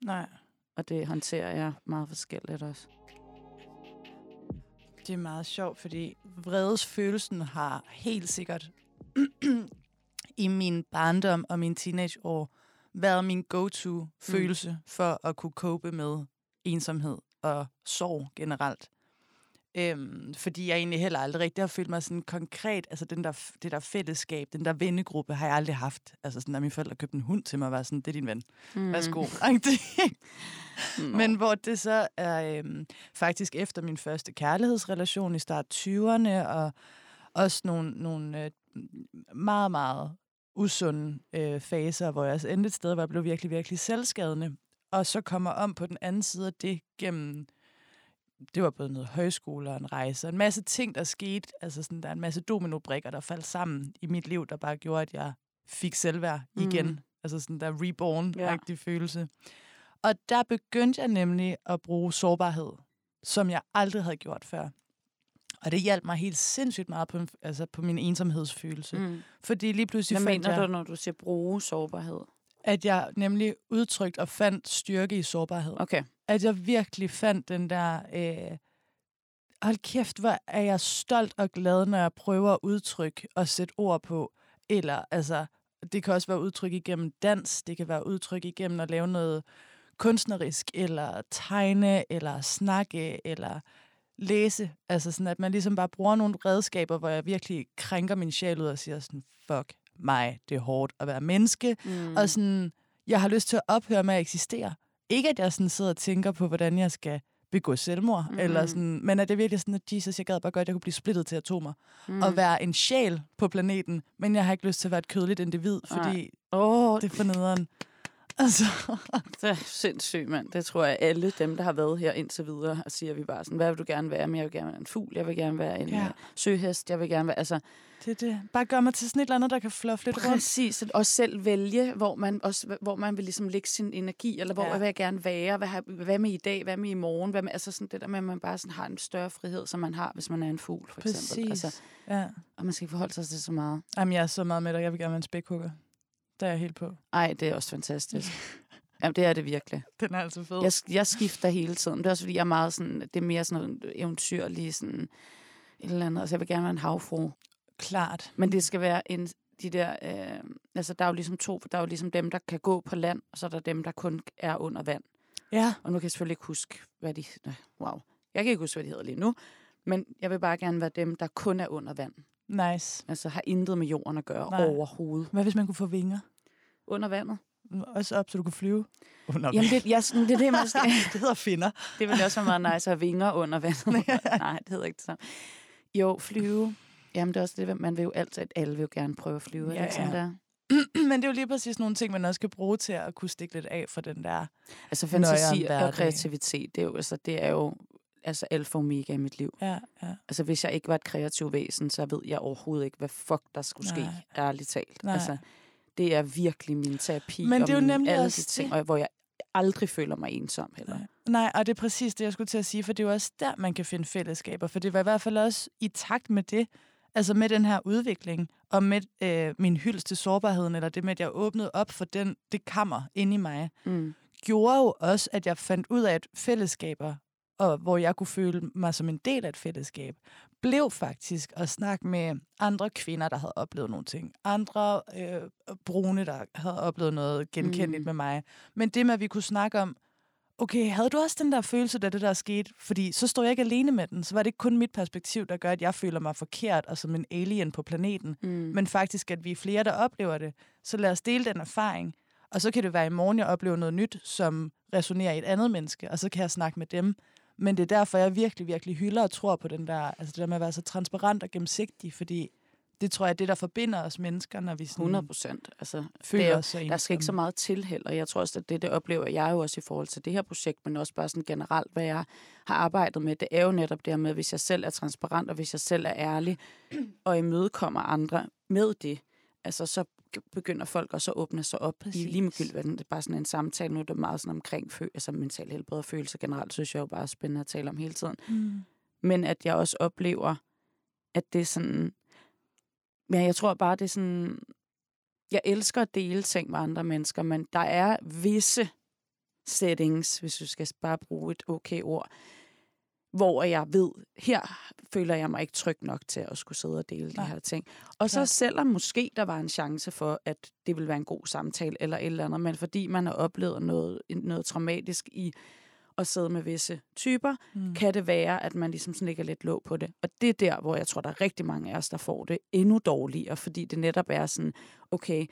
Nej, og det håndterer jeg meget forskelligt også. det er meget sjovt, fordi vredesfølelsen har helt sikkert [CLEARS THROAT] i min barndom og min teenageår været min go-to-følelse mm. for at kunne cope med ensomhed og sorg generelt. Øhm, fordi jeg egentlig heller aldrig rigtig har følt mig sådan konkret, altså den der, det der fællesskab, den der vennegruppe, har jeg aldrig haft. Altså sådan, at mine forældre købte en hund til mig, og var sådan, det er din ven. Mm. Værsgo. [LAUGHS] Nå. Men hvor det så er øhm, faktisk efter min første kærlighedsrelation i start 20'erne, og også nogle, nogle øh, meget, meget usunde øh, faser, hvor jeg også endte et sted, hvor jeg blev virkelig, virkelig selvskadende. Og så kommer om på den anden side af det gennem, det var både noget højskole og en rejse, og en masse ting, der skete. Altså sådan, der er en masse dominobrikker, der faldt sammen i mit liv, der bare gjorde, at jeg fik selvværd igen. Mm. Altså sådan der reborn-agtig Ja. følelse. Og der begyndte jeg nemlig at bruge sårbarhed, som jeg aldrig havde gjort før. Og det hjalp mig helt sindssygt meget på, altså på min ensomhedsfølelse. Mm. Fordi lige pludselig Hvad fandt mener jeg, du, når du siger bruge sårbarhed? At jeg nemlig udtrykt og fandt styrke i sårbarhed. Okay. At jeg virkelig fandt den der... Øh, hold kæft, hvor er jeg stolt og glad, når jeg prøver at udtrykke og sætte ord på. Eller altså, det kan også være udtryk igennem dans, det kan være udtryk igennem at lave noget kunstnerisk, eller tegne, eller snakke, eller læse. Altså sådan, at man ligesom bare bruger nogle redskaber, hvor jeg virkelig krænker min sjæl ud og siger sådan, fuck mig, det er hårdt at være menneske. Mm. Og sådan, jeg har lyst til at ophøre med at eksistere. Ikke at jeg sådan sidder og tænker på, hvordan jeg skal begå selvmord, mm. eller sådan, men at det virkelig sådan, at Jesus, jeg gad bare godt, at jeg kunne blive splittet til atomer, mm. og være en sjæl på planeten, men jeg har ikke lyst til at være et kødeligt individ, fordi Åh, det er for nederen. Altså, Det er sindssygt, mand. Det tror jeg, alle dem, der har været her indtil videre, og siger vi bare sådan, hvad vil du gerne være? Men jeg vil gerne være en fugl, jeg vil gerne være en Ja. ja. søhest, jeg vil gerne være... Altså, det er det. Bare gør mig til sådan et eller andet, der kan fluffe lidt rundt. præcis. Og selv vælge, hvor man, også, hvor man vil ligesom lægge sin energi, eller hvor ja. vil jeg gerne være? Hvad, har, hvad med i dag? Hvad med i morgen? Hvad med, altså sådan det der med, at man bare sådan har en større frihed, som man har, hvis man er en fugl, for Præcis. eksempel. Altså, Ja. og man skal ikke forholde sig til så meget. Jamen, jeg er så meget med dig. Jeg vil gerne være en spækhugger. Der er jeg helt på. Ej, det er også fantastisk. [LAUGHS] Jamen, det er det virkelig. Den er altså fed. Jeg, jeg skifter hele tiden. Det er også fordi, jeg er meget sådan, det er mere sådan noget eventyrlig, sådan et eller andet. Altså, jeg vil gerne være en havfru. Klart. Men det skal være en, de der, øh, altså der er jo ligesom to, der er jo ligesom dem, der kan gå på land, og så er der dem, der kun er under vand. Ja. Og nu kan jeg selvfølgelig ikke huske, hvad de, nej, wow, jeg kan ikke huske, hvad de hedder lige nu, men jeg vil bare gerne være dem, der kun er under vand. Nice. Altså har intet med jorden at gøre Nej. Overhovedet. Hvad hvis man kunne få vinger? Under vandet. også op, så du kan flyve? Under Jamen, det, jeg, det er det, man skal. [LAUGHS] det hedder finder. det ville også være meget nice at have vinger under vandet. [LAUGHS] Nej, det hedder ikke det samme. Jo, flyve. Jamen, det er også det, man vil jo altid, at alle vil jo gerne prøve at flyve. Ja, Ja, ikke sådan ja. der? [CLEARS THROAT] Men det er jo lige præcis nogle ting, man også kan bruge til at kunne stikke lidt af for den der... Altså fantasi og kreativitet, det er jo, altså, det er jo altså alfa og omega i mit liv. Ja, ja. Altså, hvis jeg ikke var et kreativt væsen, så ved jeg overhovedet ikke, hvad fuck der skulle ske, Nej. ærligt talt. Nej. Altså, det er virkelig min terapi, Men og det er jo min, nemlig alle de ting, det. og hvor jeg aldrig føler mig ensom heller. Nej. Nej, og det er præcis det, jeg skulle til at sige, for det er jo også der, man kan finde fællesskaber, for det var i hvert fald også i takt med det, altså med den her udvikling, og med øh, min hyldest til sårbarheden, eller det med, at jeg åbnede op for den, det kammer inde i mig, Mm. gjorde jo også, at jeg fandt ud af, at fællesskaber, og hvor jeg kunne føle mig som en del af et fællesskab, blev faktisk at snakke med andre kvinder, der havde oplevet nogle ting. Andre øh, brune, der havde oplevet noget genkendeligt Mm. med mig. Men det med, at vi kunne snakke om, okay, havde du også den der følelse, da det der skete? Fordi så står jeg ikke alene med den. Så var det ikke kun mit perspektiv, der gør, at jeg føler mig forkert og som en alien på planeten. Mm. Men faktisk, at vi er flere, der oplever det. Så lad os dele den erfaring. Og så kan det være i morgen, jeg oplever noget nyt, som resonerer i et andet menneske, og så kan jeg snakke med dem. Men det er derfor, jeg virkelig, virkelig hylder og tror på den der, altså det der med at være så transparent og gennemsigtig, fordi det tror jeg er det, der forbinder os mennesker, når vi sådan 100 procent. Altså, føler det er, os der skal ikke så meget til heller. Jeg tror også, at det, det oplever jeg jo også i forhold til det her projekt, men også bare sådan generelt, hvad jeg har arbejdet med. Det er jo netop det her med, hvis jeg selv er transparent, og hvis jeg selv er ærlig, og imødekommer andre med det, altså så begynder folk også at åbne sig op. Præcis. Præcis. Lige med gyld, det er bare sådan en samtale. Nu er det meget sådan omkring fø, altså mental helbred og følelser generelt, synes jeg jo bare er spændende at tale om hele tiden. Mm. Men at jeg også oplever, at det er sådan... Ja, jeg tror bare, det er sådan... Jeg elsker at dele ting med andre mennesker, men der er visse settings, hvis du skal bare bruge et okay ord, hvor jeg ved, her føler jeg mig ikke tryg nok til at skulle sidde og dele Nej. de her ting. Og så Klart. selvom måske der var en chance for, at det ville være en god samtale eller et eller andet, men fordi man har oplevet noget, noget traumatisk i at sidde med visse typer, Mm. kan det være, at man ligesom sådan lægger lidt låg på det. Og det er der, hvor jeg tror, der er rigtig mange af os, der får det endnu dårligere, fordi det netop er sådan, okay,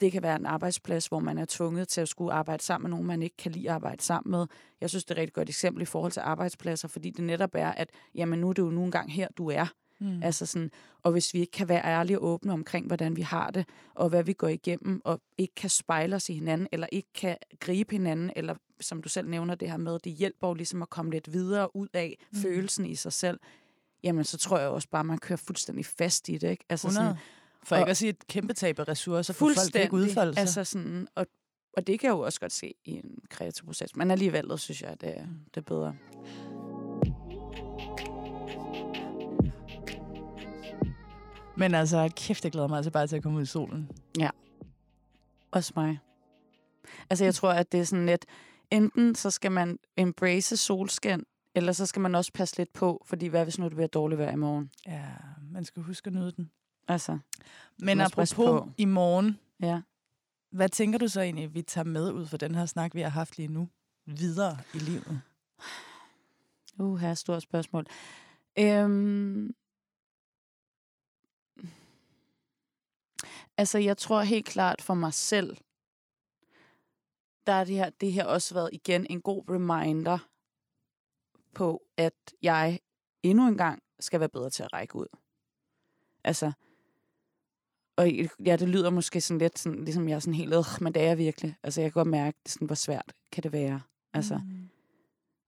det kan være en arbejdsplads, hvor man er tvunget til at skulle arbejde sammen med nogen, man ikke kan lide at arbejde sammen med. Jeg synes, det er et rigtig godt eksempel i forhold til arbejdspladser, fordi det netop er, at jamen, nu er det jo nogle gange her, du er. Mm. Altså sådan, og hvis vi ikke kan være ærlige og åbne omkring, hvordan vi har det, og hvad vi går igennem, og ikke kan spejle os i hinanden, eller ikke kan gribe hinanden, eller som du selv nævner det her med, det hjælper jo ligesom at komme lidt videre ud af Mm. følelsen i sig selv, jamen så tror jeg også bare, at man kører fuldstændig fast i det. Ikke? Altså 100. For og- ikke at sige et kæmpe tab af ressourcer, for folk kan ikke udfolde sig. Altså sådan, og, og det kan jeg jo også godt se i en kreativ proces, men alligevel synes jeg, det, er- det er bedre. Men altså, kæft, jeg glæder mig altså bare til at komme ud i solen. Også mig. Altså, jeg tror, at det er sådan lidt, enten så skal man embrace solskin, eller så skal man også passe lidt på, fordi hvad hvis nu det bliver dårligt vejr i morgen? Ja, man skal huske at nyde den. Altså, Men apropos på. i morgen, ja. hvad tænker du så egentlig, vi tager med ud for den her snak, vi har haft lige nu, videre i livet? Uh, her er et stort spørgsmål. Øhm... Altså, jeg tror helt klart for mig selv, der er det her, det her også været igen en god reminder på, at jeg endnu en gang skal være bedre til at række ud. Altså, og ja, det lyder måske sådan lidt, sådan, ligesom jeg er sådan helt, øh, men det er jeg virkelig. Altså, jeg kan godt mærke, det sådan, hvor svært kan det være. Altså, mm.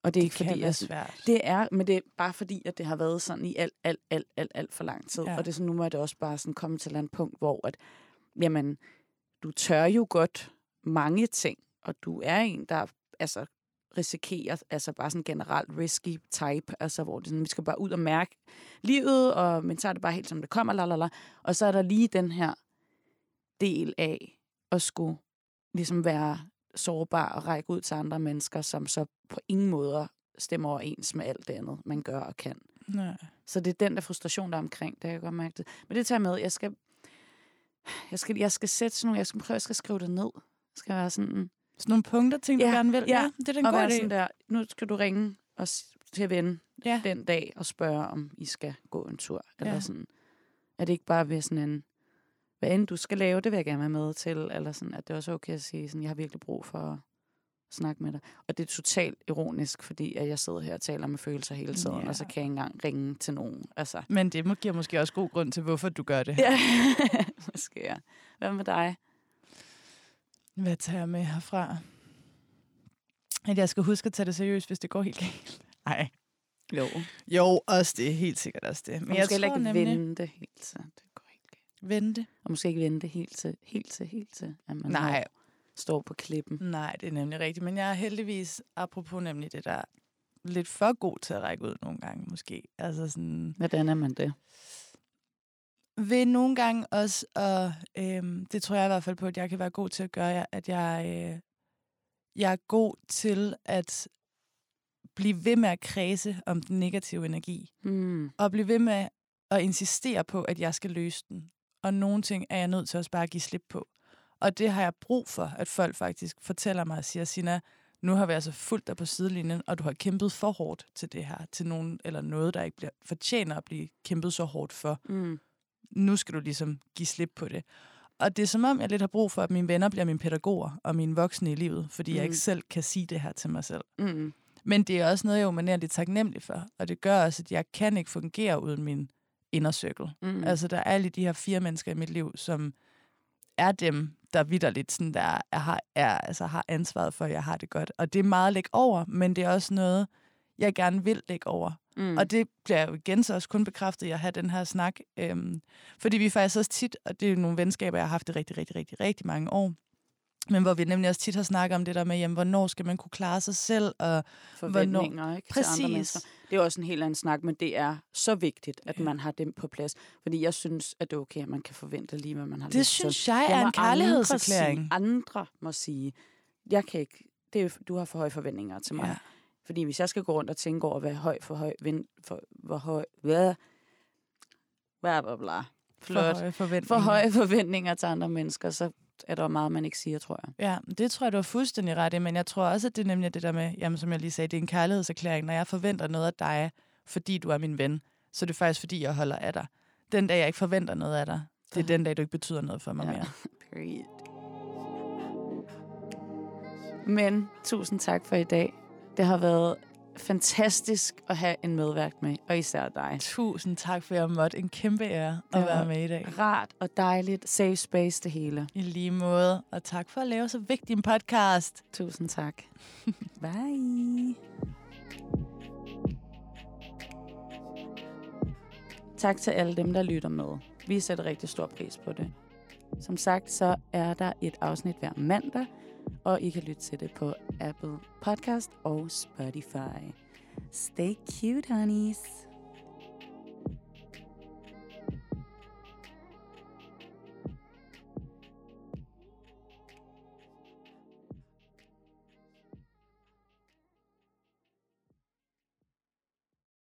og det er det ikke fordi, jeg, svært. det er, men det er bare fordi, at det har været sådan i alt, alt, alt, alt, alt for lang tid. Ja. Og det er sådan, nu må det også bare sådan komme til et andet punkt, hvor at, jamen, du tør jo godt mange ting, og du er en, der altså, risikerer, altså bare sådan generelt risky type, altså hvor det sådan, vi skal bare ud og mærke livet, og men så er det bare helt som det kommer, lalala. og så er der lige den her del af at skulle ligesom være sårbar og række ud til andre mennesker, som så på ingen måder stemmer overens med alt det andet, man gør og kan. Nej. Så det er den der frustration, der er omkring, det kan jeg godt mærke det. Men det tager jeg med. Jeg skal, jeg skal, jeg skal sætte sådan nogle, jeg skal prøve, jeg skal skrive det ned. Jeg skal være sådan, Sådan nogle punkter, ting, du Ja, gerne vil. ja. det er da en og god være idé. sådan der, nu skal du ringe og til ven Ja. den dag og spørge, om I skal gå en tur. Eller Ja. sådan. Er det ikke bare ved sådan en, hvad end du skal lave, det vil jeg gerne være med til. Eller sådan, at det er også okay at sige, sådan, jeg har virkelig brug for at snakke med dig. Og det er totalt ironisk, fordi at jeg sidder her og taler med følelser hele tiden, Ja. og så kan jeg ikke engang ringe til nogen. Altså, Men det giver måske også god grund til, hvorfor du gør det. ja, [LAUGHS] måske ja. Hvad med dig? Hvad tager jeg med herfra? At jeg skal huske at tage det seriøst, hvis det går helt galt. Nej. Jo. Jo, også det. Helt sikkert også det. Men jeg skal heller ikke vente helt til. Det går helt galt. Vente? Og måske ikke vente helt til, helt til, helt til, at man Nej. står på klippen. Nej, det er nemlig rigtigt. Men jeg er heldigvis, apropos nemlig det der, lidt for god til at række ud nogle gange, måske. Altså sådan, Hvordan er man det? Ved nogle gange også, og øhm, det tror jeg i hvert fald på, at jeg kan være god til at gøre, at jeg, øh, jeg er god til at blive ved med at kredse om den negative energi. Hmm. Og blive ved med at insistere på, at jeg skal løse den. Og nogle ting er jeg nødt til også bare at give slip på. Og det har jeg brug for, at folk faktisk fortæller mig og siger, Sina, nu har vi altså fulgt dig på sidelinjen, og du har kæmpet for hårdt til det her, til nogen eller noget, der ikke bliver, fortjener at blive kæmpet så hårdt for. Mm. Nu skal du ligesom give slip på det. Og det er som om, jeg lidt har brug for, at mine venner bliver mine pædagoger og mine voksne i livet, fordi mm. jeg Mm. ikke selv kan sige det her til mig selv. Mm. Men det er også noget, jeg er umanerligt taknemmelig for. Og det gør også, at jeg kan ikke fungere uden min inner circle. Mm. Mm. Altså, der er alle de her fire mennesker i mit liv, som er dem, der vidderligt sådan der, er, har, er, altså, har ansvaret for, at jeg har det godt. Og det er meget at lægge over, men det er også noget, jeg gerne vil lægge over. mm. Og det bliver jo igen så også kun bekræftet, at jeg har den her snak. Øhm, fordi vi faktisk også tit, og det er jo nogle venskaber, jeg har haft i rigtig, rigtig, rigtig, rigtig mange år, men hvor vi nemlig også tit har snakket om det der med, jamen, hvornår skal man kunne klare sig selv, og forventninger ikke, til andre Præcis. mennesker. Det er også en helt anden snak, men det er så vigtigt, at man har dem på plads. Fordi jeg synes, at det er okay, at man kan forvente lige, hvad man har det lyst til. synes jeg Det er en kærlighedserklæring. Andre, sige, andre må sige, jeg kan ikke, det er, du har for høje forventninger til mig. Ja. Fordi hvis jeg skal gå rundt og tænke over, hvad høj for høj, vind, for, hvor høj, hvad, bla bla bla, flot, For høje forventninger. for høje forventninger til andre mennesker, så er der meget, man ikke siger, tror jeg. Ja, det tror jeg, du har fuldstændig ret i, men jeg tror også, at det er nemlig det der med, jamen, som jeg lige sagde, det er en kærlighedserklæring. Når jeg forventer noget af dig, fordi du er min ven, så er det faktisk, fordi jeg holder af dig. Den dag, jeg ikke forventer noget af dig, det er den dag, du ikke betyder noget for mig Ja. mere. [LAUGHS] Period. Men tusind tak for i dag. Det har været fantastisk at have en medvært med, og især dig. Tusind tak, for jeg måtte. En kæmpe ære at være med i dag. Rart og dejligt. Safe space det hele. I lige måde. Og tak for at lave så vigtig en podcast. Tusind tak. [LAUGHS] Bye. Tak til alle dem, der lytter med. Vi sætter rigtig stor pris på det. Som sagt, så er der et afsnit hver mandag, og I kan lytte til det på Apple Podcast og Spotify. Stay cute, honeys.